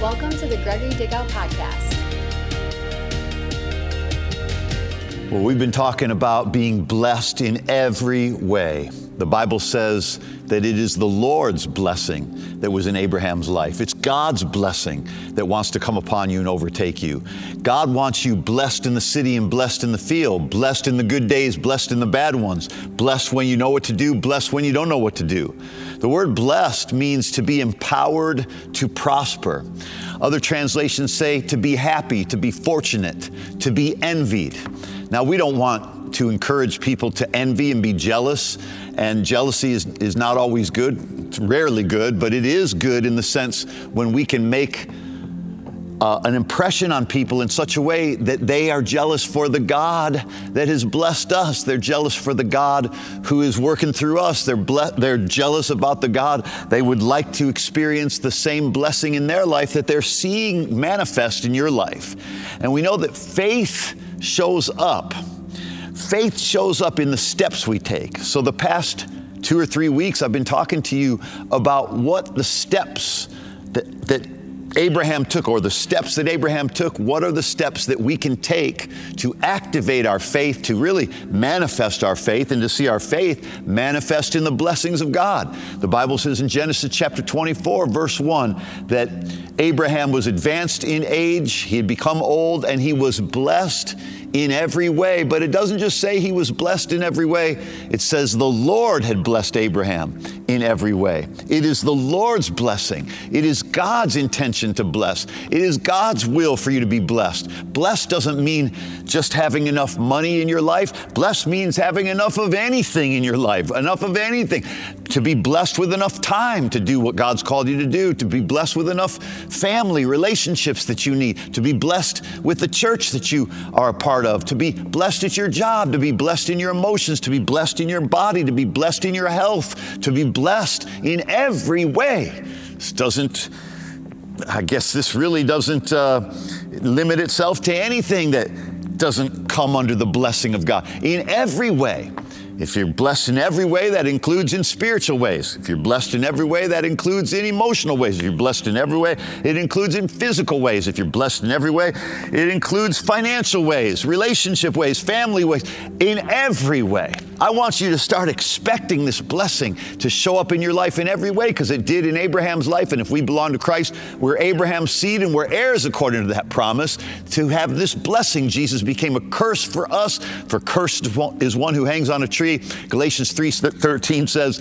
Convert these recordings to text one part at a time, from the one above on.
Welcome to the Gregory Dickow Podcast. Well, we've been talking about being blessed in every way. The Bible says that it is the Lord's blessing that was in Abraham's life. It's God's blessing that wants to come upon you and overtake you. God wants you blessed in the city and blessed in the field, blessed in the good days, blessed in the bad ones, blessed when you know what to do, blessed when you don't know what to do. The word blessed means to be empowered to prosper. Other translations say to be happy, to be fortunate, to be envied. Now, we don't want to encourage people to envy and be jealous, and jealousy is, is not always good. It's rarely good, but it is good in the sense when we can make uh, an impression on people in such a way that they are jealous for the God that has blessed us. They're jealous for the God who is working through us. They're, ble- they're jealous about the God. They would like to experience the same blessing in their life that they're seeing manifest in your life. And we know that faith shows up. Faith shows up in the steps we take. So, the past two or three weeks, I've been talking to you about what the steps that, that Abraham took, or the steps that Abraham took, what are the steps that we can take to activate our faith, to really manifest our faith, and to see our faith manifest in the blessings of God? The Bible says in Genesis chapter 24, verse 1, that Abraham was advanced in age, he had become old, and he was blessed in every way. But it doesn't just say he was blessed in every way, it says the Lord had blessed Abraham in every way. It is the Lord's blessing, it is God's intention to bless, it is God's will for you to be blessed. Blessed doesn't mean just having enough money in your life, blessed means having enough of anything in your life, enough of anything. To be blessed with enough time to do what God's called you to do, to be blessed with enough family, relationships that you need, to be blessed with the church that you are a part of, to be blessed at your job, to be blessed in your emotions, to be blessed in your body, to be blessed in your health, to be blessed in every way. This doesn't, I guess this really doesn't uh, limit itself to anything that doesn't come under the blessing of God. In every way. If you're blessed in every way, that includes in spiritual ways. If you're blessed in every way, that includes in emotional ways. If you're blessed in every way, it includes in physical ways. If you're blessed in every way, it includes financial ways, relationship ways, family ways, in every way. I want you to start expecting this blessing to show up in your life in every way because it did in Abraham's life. And if we belong to Christ, we're Abraham's seed and we're heirs according to that promise to have this blessing. Jesus became a curse for us, for cursed is one who hangs on a tree Galatians 3:13 says,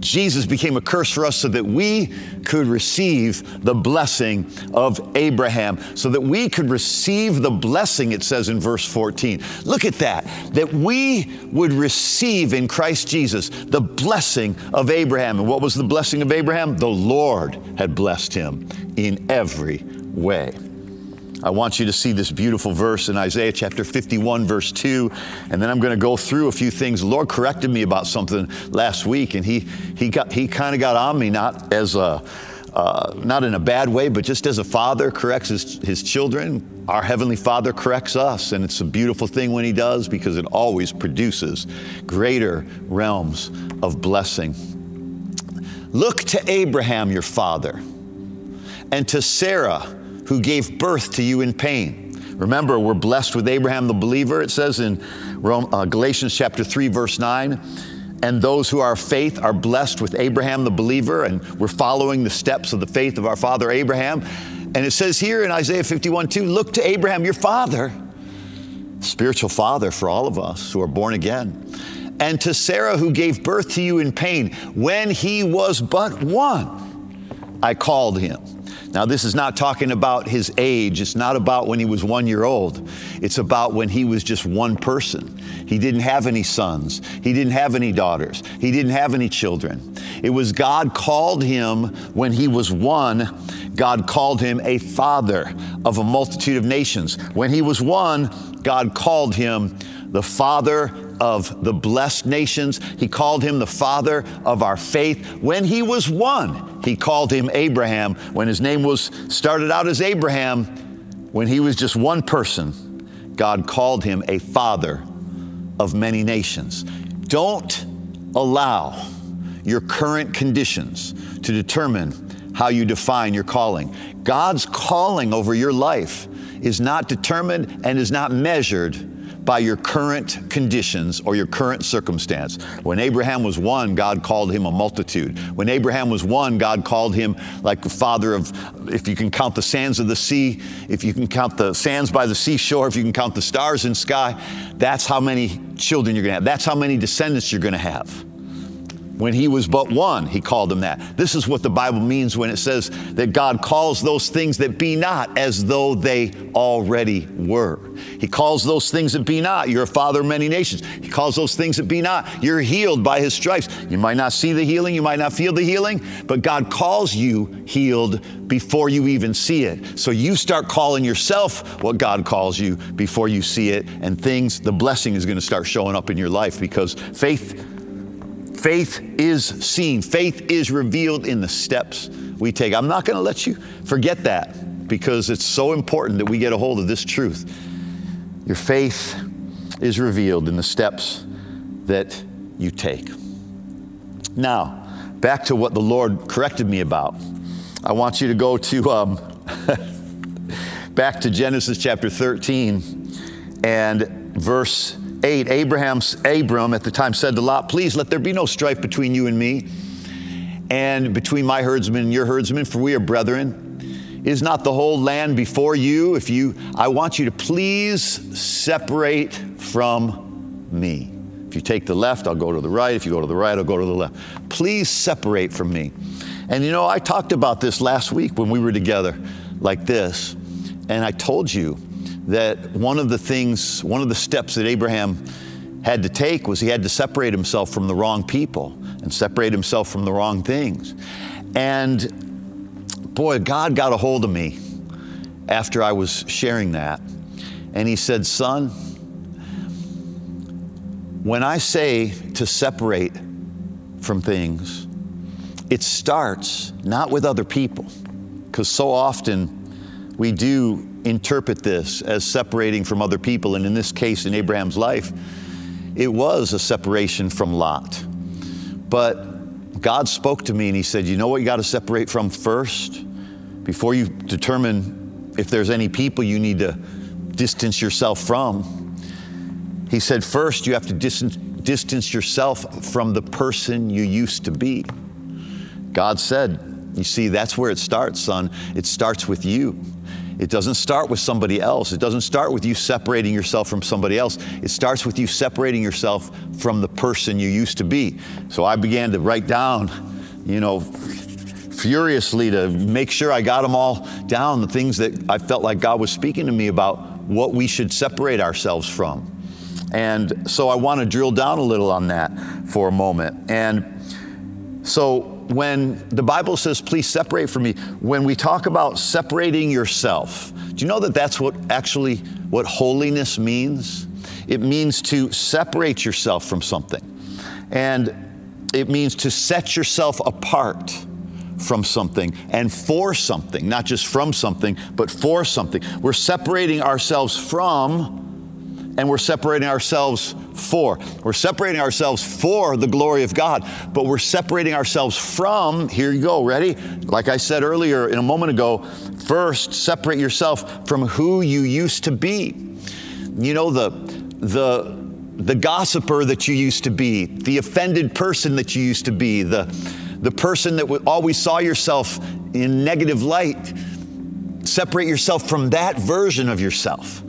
Jesus became a curse for us so that we could receive the blessing of Abraham, so that we could receive the blessing, it says in verse 14. Look at that, that we would receive in Christ Jesus the blessing of Abraham. And what was the blessing of Abraham? The Lord had blessed him in every way. I want you to see this beautiful verse in Isaiah chapter 51, verse 2. And then I'm going to go through a few things. Lord corrected me about something last week, and He, he, got, he kind of got on me, not as a uh, not in a bad way, but just as a father corrects his, his children, our Heavenly Father corrects us. And it's a beautiful thing when He does because it always produces greater realms of blessing. Look to Abraham, your father, and to Sarah who gave birth to you in pain. Remember, we're blessed with Abraham the believer. It says in Rome, uh, Galatians chapter 3, verse 9. And those who are faith are blessed with Abraham the believer, and we're following the steps of the faith of our father Abraham. And it says here in Isaiah 51 2, look to Abraham, your father, spiritual father for all of us who are born again, and to Sarah who gave birth to you in pain. When he was but one, I called him. Now, this is not talking about his age. It's not about when he was one year old. It's about when he was just one person. He didn't have any sons. He didn't have any daughters. He didn't have any children. It was God called him when he was one. God called him a father of a multitude of nations. When he was one, God called him the father of the blessed nations. He called him the father of our faith. When he was one, he called him Abraham. When his name was started out as Abram, when he was just one person, God called him a father of many nations. Don't allow your current conditions to determine how you define your calling. God's calling over your life is not determined and is not measured by your current conditions or your current circumstance. When Abraham was one, God called him a multitude. When Abraham was one, God called him like the father of, if you can count the sands of the sea, if you can count the sands by the seashore, if you can count the stars in sky, that's how many children you're going to have. That's how many descendants you're going to have. When he was but one, he called him that. This is what the Bible means when it says that God calls those things that be not as though they already were. He calls those things that be not. You're a father of many nations. He calls those things that be not. You're healed by his stripes. You might not see the healing, you might not feel the healing, but God calls you healed before you even see it. So you start calling yourself what God calls you before you see it, and things, the blessing is going to start showing up in your life because faith Faith is seen, faith is revealed in the steps we take. I'm not going to let you forget that because it's so important that we get a hold of this truth. Your faith is revealed in the steps that you take. Now, back to what the Lord corrected me about. I want you to go to um, back to Genesis chapter 13 and verse 8, Abraham's, Abram at the time said to Lot, Please let there be no strife between you and me, and between my herdsmen and your herdsmen, for we are brethren. Is not the whole land before you? If you, I want you to please separate from me. If you take the left, I'll go to the right. If you go to the right, I'll go to the left. Please separate from me. And you know, I talked about this last week when we were together like this, and I told you that one of the things, one of the steps that Abraham had to take was he had to separate himself from the wrong people and separate himself from the wrong things. And boy, God got a hold of me after I was sharing that. And he said, Son, when I say to separate from things, it starts not with other people, because so often we do interpret this as separating from other people. And in this case, in Abraham's life, it was a separation from Lot. But God spoke to me and He said, You know what you got to separate from first? Before you determine if there's any people you need to distance yourself from, He said, First, you have to distance, distance yourself from the person you used to be. God said, You see, that's where it starts, son. It starts with you. It doesn't start with somebody else. It doesn't start with you separating yourself from somebody else. It starts with you separating yourself from the person you used to be. So I began to write down, you know, furiously to make sure I got them all down, the things that I felt like God was speaking to me about what we should separate ourselves from. And so I want to drill down a little on that for a moment. And so when the Bible says, please separate from me, when we talk about separating yourself, do you know that that's what actually what holiness means? It means to separate yourself from something. And it means to set yourself apart from something and for something, not just from something, but for something. We're separating ourselves from and we're separating ourselves for. We're separating ourselves for the glory of God, but we're separating ourselves from, here you go, ready? Like I said earlier in a moment ago, first separate yourself from who you used to be. You know, the, the, the gossiper that you used to be, the offended person that you used to be, the, the person that always saw yourself in negative light. Separate yourself from that version of yourself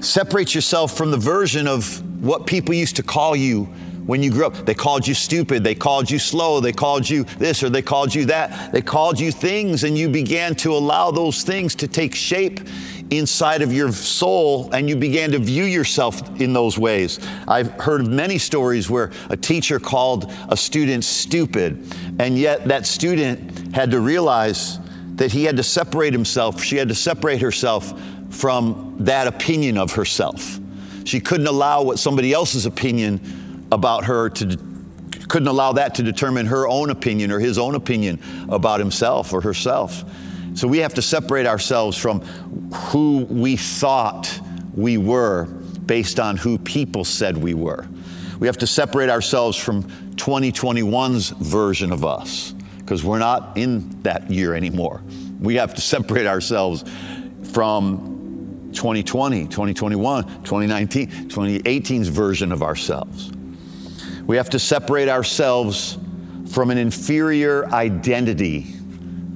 Separate yourself from the version of what people used to call you when you grew up. They called you stupid, they called you slow, they called you this or they called you that. They called you things, and you began to allow those things to take shape inside of your soul and you began to view yourself in those ways. I've heard of many stories where a teacher called a student stupid, and yet that student had to realize that he had to separate himself, she had to separate herself from that opinion of herself. She couldn't allow what somebody else's opinion about her to couldn't allow that to determine her own opinion or his own opinion about himself or herself. So we have to separate ourselves from who we thought we were based on who people said we were. We have to separate ourselves from 2021's version of us because we're not in that year anymore. We have to separate ourselves from 2020, 2021, 2019, 2018's version of ourselves. We have to separate ourselves from an inferior identity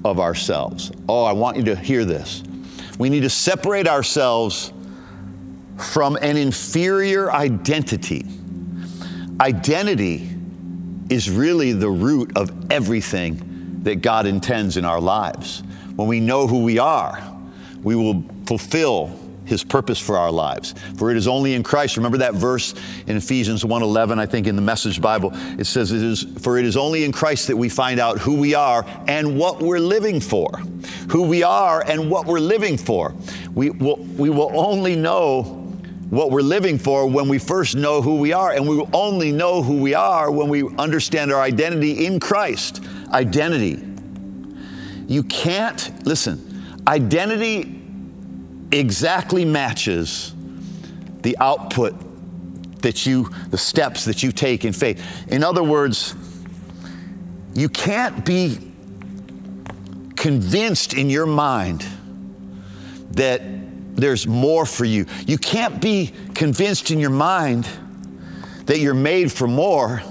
of ourselves. Oh, I want you to hear this. We need to separate ourselves from an inferior identity. Identity is really the root of everything that God intends in our lives. When we know who we are, we will fulfill his purpose for our lives. For it is only in Christ. Remember that verse in Ephesians 1:11, I think in the Message Bible. It says it is for it is only in Christ that we find out who we are and what we're living for. Who we are and what we're living for. We will, we will only know what we're living for when we first know who we are. And we will only know who we are when we understand our identity in Christ. Identity. You can't, listen, identity exactly matches the output that you, the steps that you take in faith. In other words, you can't be convinced in your mind that there's more for you. You can't be convinced in your mind that you're made for more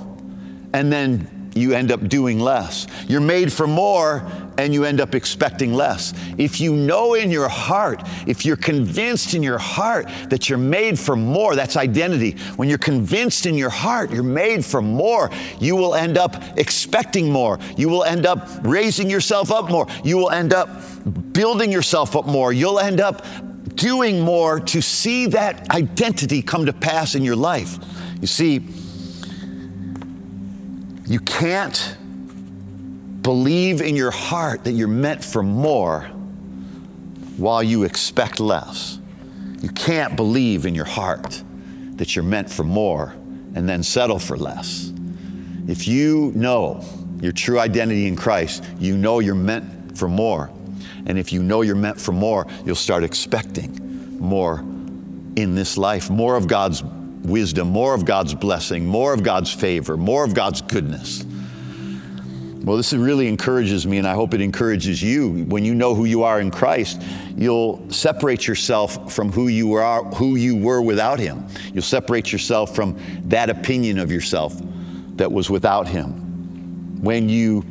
and then you end up doing less. You're made for more and you end up expecting less. If you know in your heart, if you're convinced in your heart that you're made for more, that's identity. When you're convinced in your heart you're made for more, you will end up expecting more. You will end up raising yourself up more. You will end up building yourself up more. You'll end up doing more to see that identity come to pass in your life. You see, you can't believe in your heart that you're meant for more while you expect less. You can't believe in your heart that you're meant for more and then settle for less. If you know your true identity in Christ, you know you're meant for more. And if you know you're meant for more, you'll start expecting more in this life, more of God's wisdom, more of God's blessing, more of God's favor, more of God's goodness. Well, this really encourages me, and I hope it encourages you. When you know who you are in Christ, you'll separate yourself from who you are, who you were without Him. You'll separate yourself from that opinion of yourself that was without Him. When you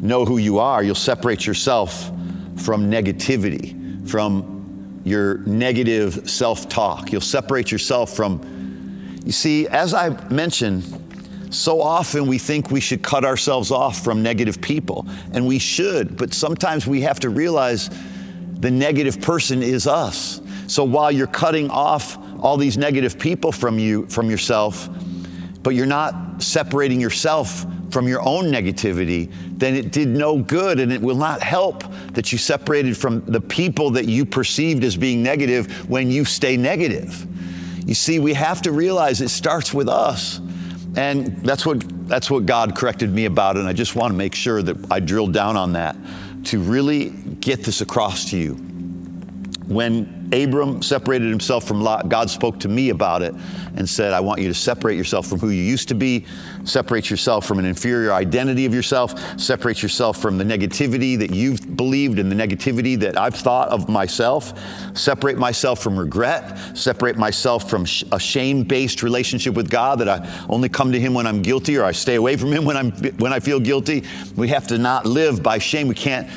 know who you are, you'll separate yourself from negativity, from your negative self talk. You'll separate yourself from, you see, as I mentioned, so often we think we should cut ourselves off from negative people, and we should, but sometimes we have to realize the negative person is us. So while you're cutting off all these negative people from you, from yourself, but you're not separating yourself from your own negativity, then it did no good and it will not help that you separated from the people that you perceived as being negative when you stay negative. You see, we have to realize it starts with us. And that's what, that's what God corrected me about. And I just want to make sure that I drill down on that to really get this across to you. When Abram separated himself from Lot, God spoke to me about it and said, I want you to separate yourself from who you used to be, separate yourself from an inferior identity of yourself, separate yourself from the negativity that you've believed and the negativity that I've thought of myself, separate myself from regret, separate myself from a shame based relationship with God that I only come to Him when I'm guilty or I stay away from Him when, I'm, when I feel guilty. We have to not live by shame. We can't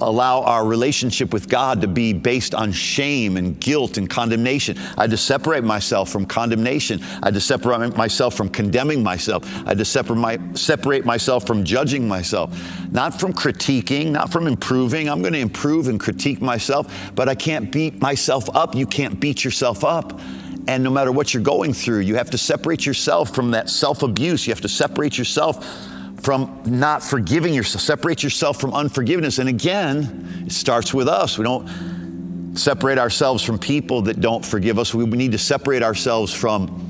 allow our relationship with God to be based on shame and guilt and condemnation. I had to separate myself from condemnation. I had to separate myself from condemning myself. I had to separate, my, separate myself from judging myself. Not from critiquing, not from improving. I'm going to improve and critique myself, but I can't beat myself up. You can't beat yourself up. And no matter what you're going through, you have to separate yourself from that self abuse. You have to separate yourself from not forgiving yourself, separate yourself from unforgiveness. And again, it starts with us. We don't separate ourselves from people that don't forgive us. We need to separate ourselves from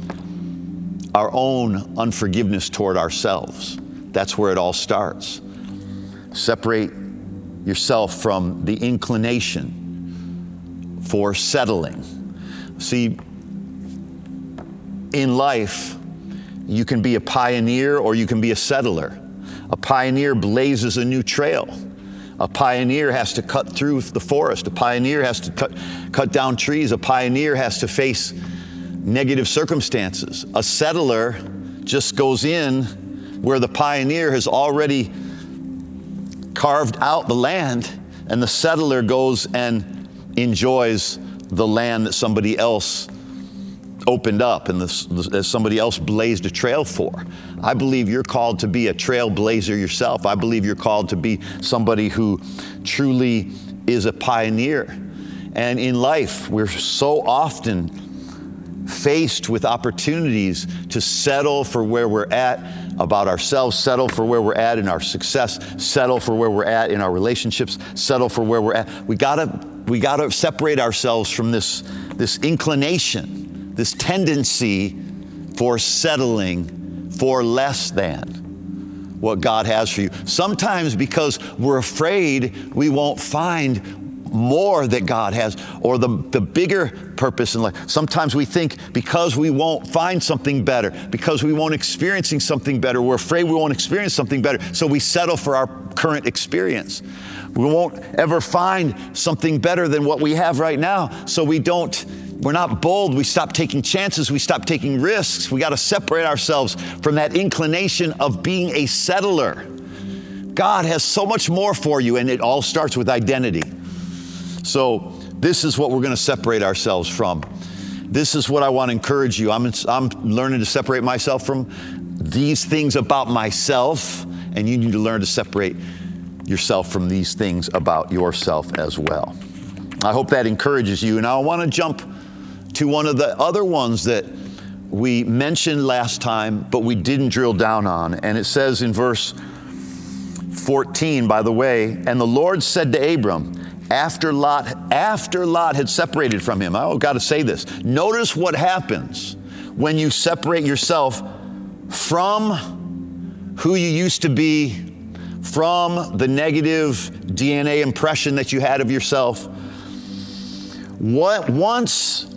our own unforgiveness toward ourselves. That's where it all starts. Separate yourself from the inclination for settling. See, in life, you can be a pioneer or you can be a settler. A pioneer blazes a new trail. A pioneer has to cut through the forest. A pioneer has to cut, cut down trees. A pioneer has to face negative circumstances. A settler just goes in where the pioneer has already carved out the land, and the settler goes and enjoys the land that somebody else opened up and that somebody else blazed a trail for. I believe you're called to be a trailblazer yourself. I believe you're called to be somebody who truly is a pioneer. And in life, we're so often faced with opportunities to settle for where we're at about ourselves, settle for where we're at in our success, settle for where we're at in our relationships, settle for where we're at. We gotta, we gotta separate ourselves from this, this inclination, this tendency for settling for less than what God has for you. Sometimes because we're afraid we won't find more that God has or the, the bigger purpose in life. Sometimes we think because we won't find something better, because we won't experiencing something better, we're afraid we won't experience something better, so we settle for our current experience. We won't ever find something better than what we have right now, so we don't we're not bold. We stop taking chances. We stop taking risks. We got to separate ourselves from that inclination of being a settler. God has so much more for you, and it all starts with identity. So, this is what we're going to separate ourselves from. This is what I want to encourage you. I'm, I'm learning to separate myself from these things about myself, and you need to learn to separate yourself from these things about yourself as well. I hope that encourages you. And I want to jump to one of the other ones that we mentioned last time, but we didn't drill down on. And it says in verse 14, by the way, and the Lord said to Abram, after Lot, after Lot had separated from him. I've oh, got to say this. Notice what happens when you separate yourself from who you used to be, from the negative DNA impression that you had of yourself. What once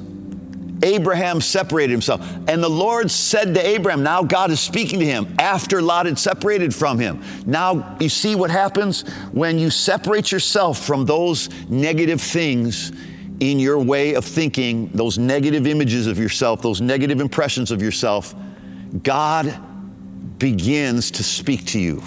Abraham separated himself. And the Lord said to Abraham, now God is speaking to him after Lot had separated from him. Now you see what happens when you separate yourself from those negative things in your way of thinking, those negative images of yourself, those negative impressions of yourself. God begins to speak to you.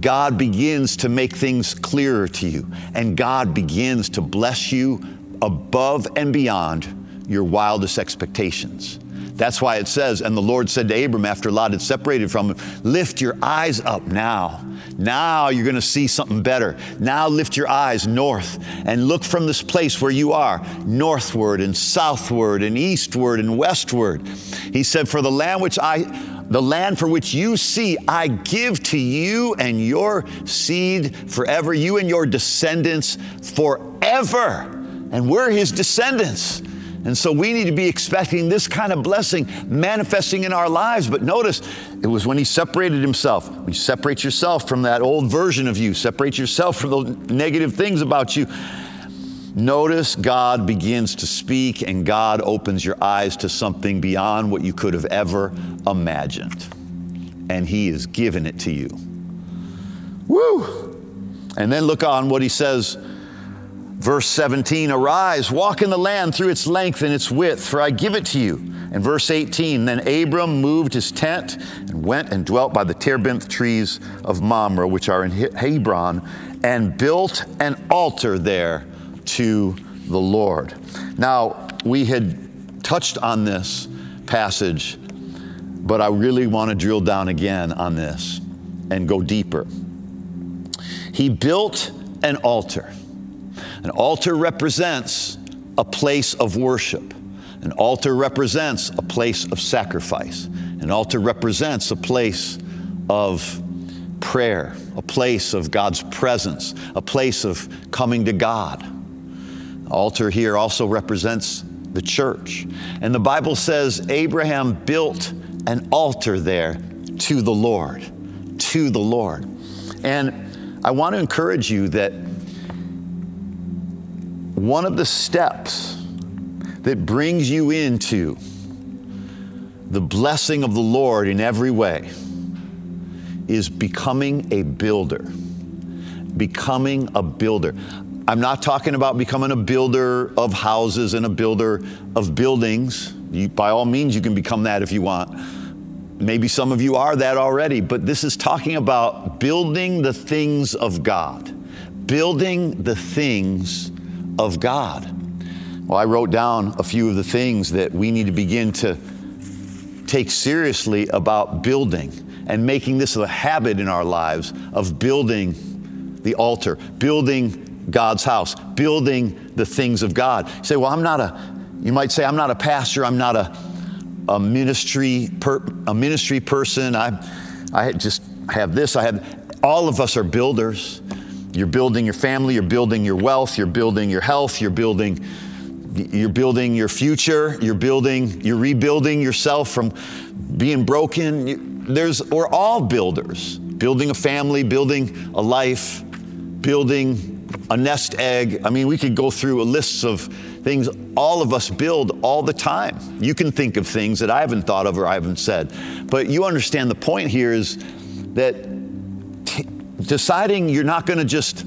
God begins to make things clearer to you. And God begins to bless you above and beyond your wildest expectations. That's why it says, and the Lord said to Abram after Lot had separated from him, Lift your eyes up now. Now you're going to see something better. Now lift your eyes north and look from this place where you are, northward and southward and eastward and westward. He said, For the land which I the land for which you see, I give to you and your seed forever, you and your descendants forever. And we're his descendants. And so we need to be expecting this kind of blessing manifesting in our lives. But notice, it was when he separated himself. When you separate yourself from that old version of you, separate yourself from those negative things about you. Notice God begins to speak and God opens your eyes to something beyond what you could have ever imagined. And He has given it to you. Woo! And then look on what He says Verse 17, arise, walk in the land through its length and its width, for I give it to you. And verse 18, then Abram moved his tent and went and dwelt by the terebinth trees of Mamre, which are in Hebron, and built an altar there to the Lord. Now, we had touched on this passage, but I really want to drill down again on this and go deeper. He built an altar. An altar represents a place of worship. An altar represents a place of sacrifice. An altar represents a place of prayer, a place of God's presence, a place of coming to God. The altar here also represents the church. And the Bible says Abraham built an altar there to the Lord, to the Lord. And I want to encourage you that one of the steps that brings you into the blessing of the Lord in every way is becoming a builder. Becoming a builder. I'm not talking about becoming a builder of houses and a builder of buildings. You, by all means, you can become that if you want. Maybe some of you are that already, but this is talking about building the things of God. Building the things of God. Well, I wrote down a few of the things that we need to begin to take seriously about building and making this a habit in our lives of building the altar, building God's house, building the things of God. You say, well, I'm not a, you might say, I'm not a pastor, I'm not a, a ministry per, a ministry person. I, I just have this. I have. All of us are builders. You're building your family. You're building your wealth. You're building your health. You're building. You're building your future. You're building. You're rebuilding yourself from being broken. There's. We're all builders. Building a family. Building a life. Building a nest egg. I mean, we could go through a list of things all of us build all the time. You can think of things that I haven't thought of or I haven't said. But you understand the point here is that deciding you're not going to just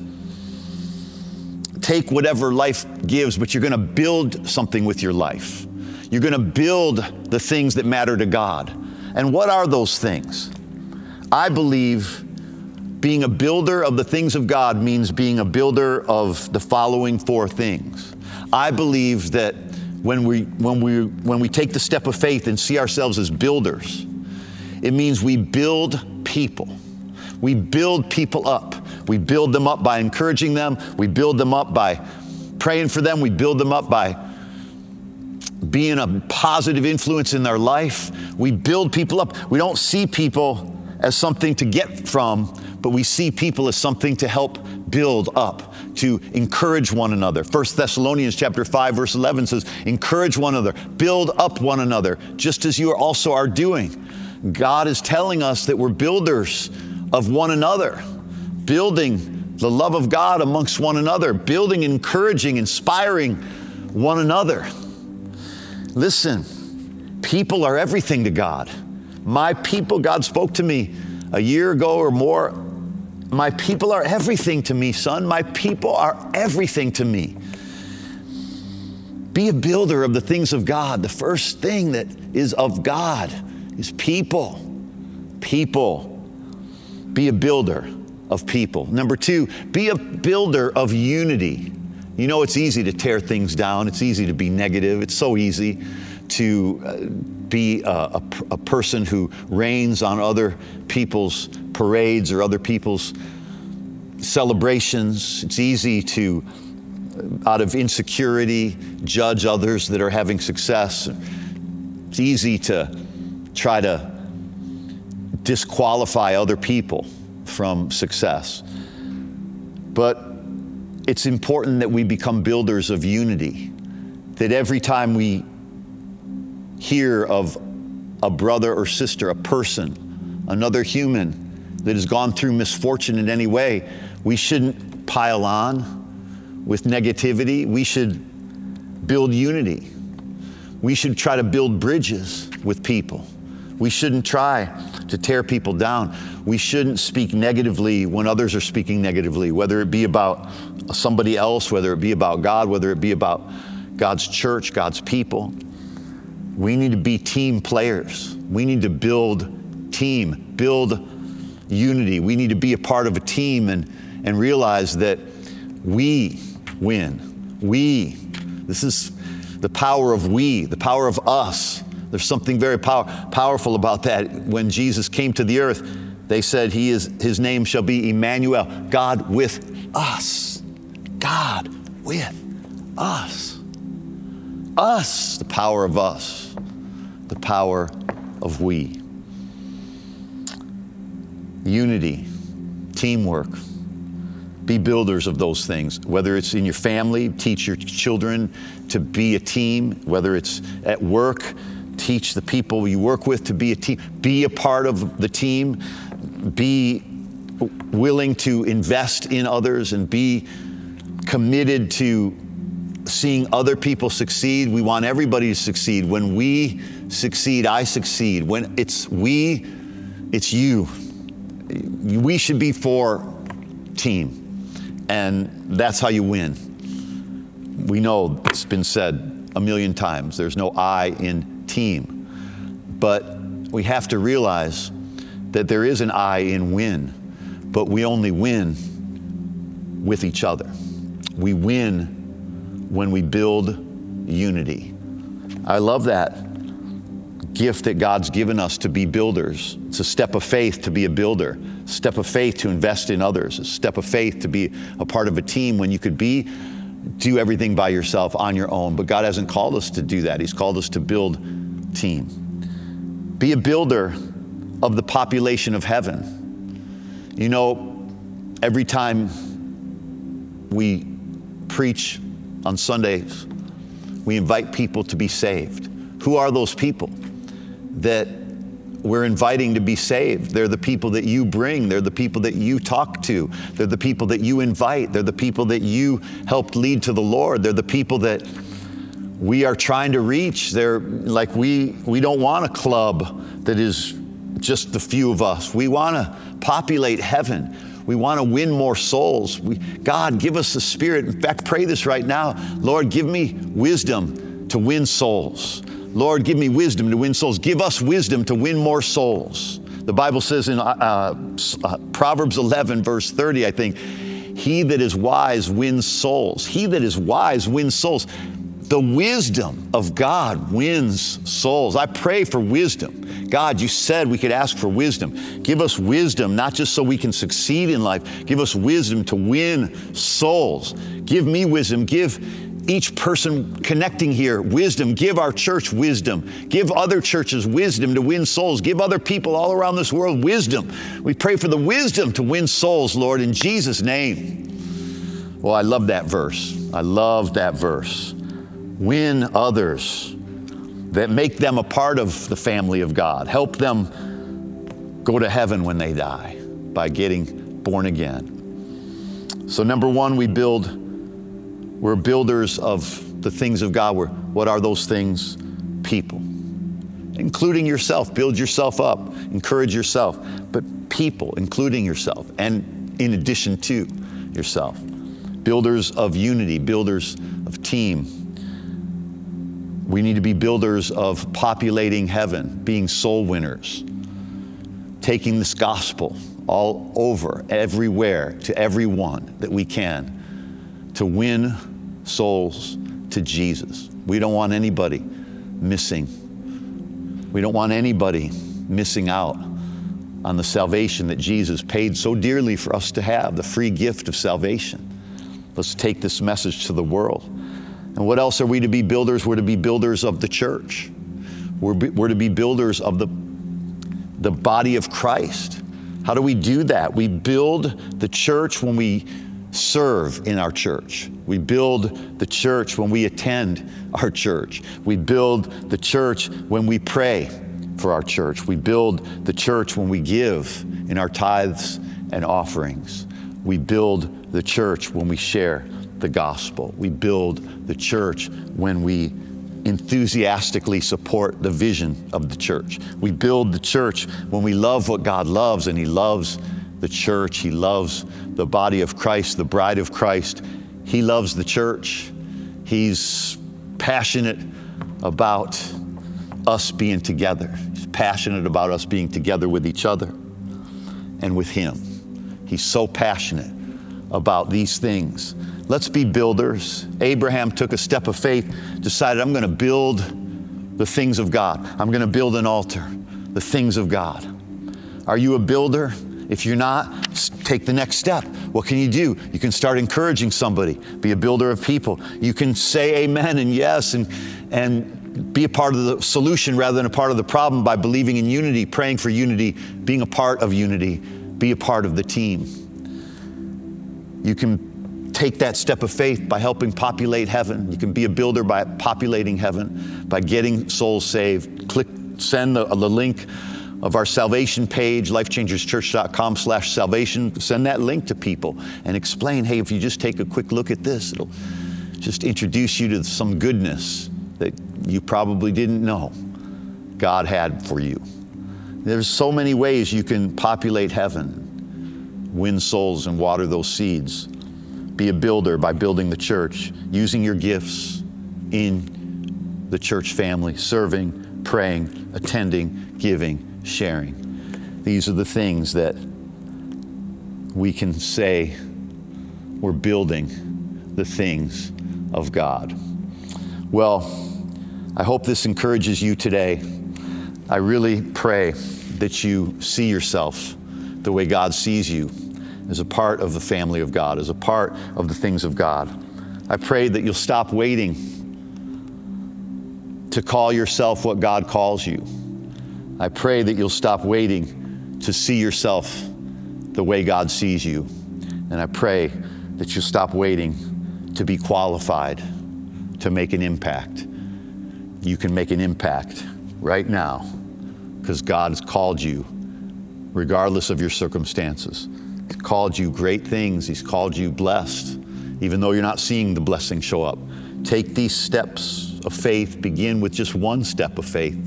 take whatever life gives, but you're going to build something with your life. You're going to build the things that matter to God. And what are those things? I believe being a builder of the things of God means being a builder of the following four things. I believe that when we, when, we, when we take the step of faith and see ourselves as builders, it means we build people. We build people up. We build them up by encouraging them. We build them up by praying for them. We build them up by being a positive influence in their life. We build people up. We don't see people as something to get from, but we see people as something to help build up, to encourage one another. 1 Thessalonians chapter 5 verse 11 says, "Encourage one another, build up one another, just as you also are doing." God is telling us that we're builders of one another, building the love of God amongst one another, building, encouraging, inspiring one another. Listen, people are everything to God. My people, God spoke to me a year ago or more. My people are everything to me, son. My people are everything to me. Be a builder of the things of God. The first thing that is of God is people. People. Be a builder of people. Number two, be a builder of unity. You know, it's easy to tear things down, it's easy to be negative, it's so easy to uh, be a, a, a, person who rains on other people's parades or other people's celebrations. It's easy to, uh, out of insecurity, judge others that are having success. It's easy to try to disqualify other people from success. But it's important that we become builders of unity, that every time we hear of a brother or sister, a person, another human that has gone through misfortune in any way, we shouldn't pile on with negativity. We should build unity. We should try to build bridges with people. We shouldn't try to tear people down. We shouldn't speak negatively when others are speaking negatively, whether it be about somebody else, whether it be about God, whether it be about God's church, God's people. We need to be team players. We need to build team, build unity. We need to be a part of a team and, and realize that we win. We, this is the power of we, the power of us. There's something very power, powerful about that. When Jesus came to the earth, they said he is, his name shall be Emmanuel, God with us. God with us. Us, the power of us the power of we. Unity, teamwork. Be builders of those things. Whether it's in your family, teach your children to be a team. Whether it's at work, teach the people you work with to be a team. Be a part of the team. Be willing to invest in others and be committed to seeing other people succeed. We want everybody to succeed. When we succeed, I succeed. When it's we, it's you. we should be for team. And that's how you win. We know it's been said a million times there's no I in team. But we have to realize that there is an I in win, but we only win with each other. We win when we build unity. I love that gift that God's given us to be builders. It's a step of faith to be a builder, step of faith to invest in others, a step of faith to be a part of a team when you could be do everything by yourself on your own. But God hasn't called us to do that. He's called us to build team. Be a builder of the population of heaven. You know, every time we preach on Sundays, we invite people to be saved. Who are those people that we're inviting to be saved? They're the people that you bring, they're the people that you talk to, they're the people that you invite, they're the people that you helped lead to the Lord, they're the people that we are trying to reach. They're like we we don't want a club that is just the few of us. We want to populate heaven. We want to win more souls. We, God, give us the Spirit. In fact, pray this right now. Lord, give me wisdom to win souls. Lord, give me wisdom to win souls. Give us wisdom to win more souls. The Bible says in uh, uh, Proverbs 11, verse 30, I think, He that is wise wins souls. He that is wise wins souls. The wisdom of God wins souls. I pray for wisdom. God, you said we could ask for wisdom. Give us wisdom, not just so we can succeed in life. Give us wisdom to win souls. Give me wisdom. Give each person connecting here wisdom. Give our church wisdom. Give other churches wisdom to win souls. Give other people all around this world wisdom. We pray for the wisdom to win souls, Lord, in Jesus' name. Well, I love that verse. I love that verse win others, that make them a part of the family of God, help them go to heaven when they die by getting born again. So, number one, we build, we're builders of the things of God. We're, what are those things? People, including yourself. Build yourself up, encourage yourself, but people, including yourself, and in addition to yourself. Builders of unity, builders of team, we need to be builders of populating heaven, being soul winners, taking this gospel all over, everywhere, to everyone that we can to win souls to Jesus. We don't want anybody missing. We don't want anybody missing out on the salvation that Jesus paid so dearly for us to have, the free gift of salvation. Let's take this message to the world. And what else are we to be builders? We're to be builders of the church. We're, be, we're to be builders of the, the body of Christ. How do we do that? We build the church when we serve in our church. We build the church when we attend our church. We build the church when we pray for our church. We build the church when we give in our tithes and offerings. We build the church when we share the gospel. We build the church when we enthusiastically support the vision of the church. We build the church when we love what God loves, and He loves the church. He loves the body of Christ, the bride of Christ. He loves the church. He's passionate about us being together. He's passionate about us being together with each other and with Him. He's so passionate about these things Let's be builders. Abraham took a step of faith, decided, I'm going to build the things of God. I'm going to build an altar, the things of God. Are you a builder? If you're not, take the next step. What can you do? You can start encouraging somebody, be a builder of people. You can say amen and yes and, and be a part of the solution rather than a part of the problem by believing in unity, praying for unity, being a part of unity, be a part of the team. You can take that step of faith by helping populate heaven. You can be a builder by populating heaven, by getting souls saved. Click, send the, the link of our salvation page, lifechangerschurch.com slash salvation. Send that link to people and explain, hey, if you just take a quick look at this, it'll just introduce you to some goodness that you probably didn't know God had for you. There's so many ways you can populate heaven, win souls and water those seeds. Be a builder by building the church, using your gifts in the church family, serving, praying, attending, giving, sharing. These are the things that we can say we're building the things of God. Well, I hope this encourages you today. I really pray that you see yourself the way God sees you as a part of the family of God, as a part of the things of God. I pray that you'll stop waiting to call yourself what God calls you. I pray that you'll stop waiting to see yourself the way God sees you. And I pray that you'll stop waiting to be qualified to make an impact. You can make an impact right now because God has called you, regardless of your circumstances. He's called you great things, He's called you blessed, even though you're not seeing the blessing show up. Take these steps of faith, begin with just one step of faith,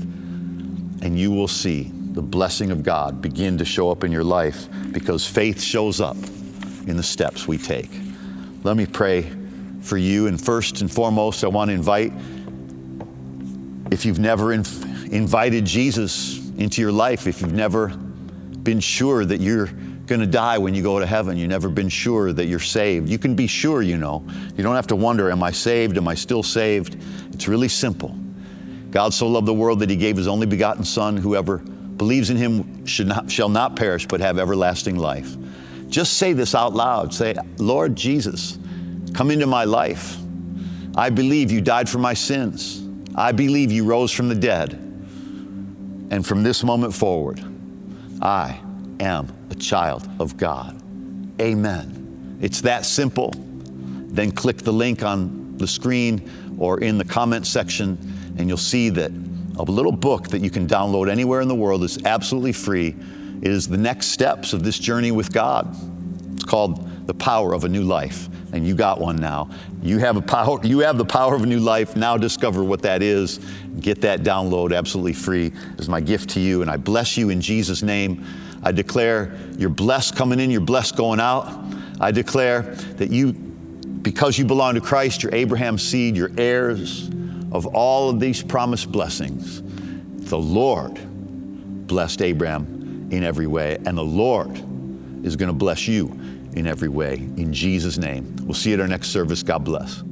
and you will see the blessing of God begin to show up in your life because faith shows up in the steps we take. Let me pray for you. And first and foremost, I want to invite, if you've never inv- invited Jesus into your life, if you've never been sure that you're going to die when you go to heaven, you've never been sure that you're saved, you can be sure you know. You don't have to wonder, am I saved? Am I still saved? It's really simple. God so loved the world that he gave his only begotten Son, whoever believes in him should not, shall not perish but have everlasting life. Just say this out loud. Say, Lord Jesus, come into my life. I believe you died for my sins. I believe you rose from the dead. And from this moment forward, I am a child of God. Amen. It's that simple. Then click the link on the screen or in the comment section, and you'll see that a little book that you can download anywhere in the world is absolutely free. It is the next steps of this journey with God. It's called The Power of a New Life. And you got one now. You have a power, you have the power of a new life. Now discover what that is. Get that download absolutely free as my gift to you. And I bless you in Jesus' name. I declare you're blessed coming in, you're blessed going out. I declare that you, because you belong to Christ, you're Abraham's seed, you're heirs of all of these promised blessings. The Lord blessed Abraham in every way, and the Lord is going to bless you in every way. In Jesus' name. We'll see you at our next service. God bless.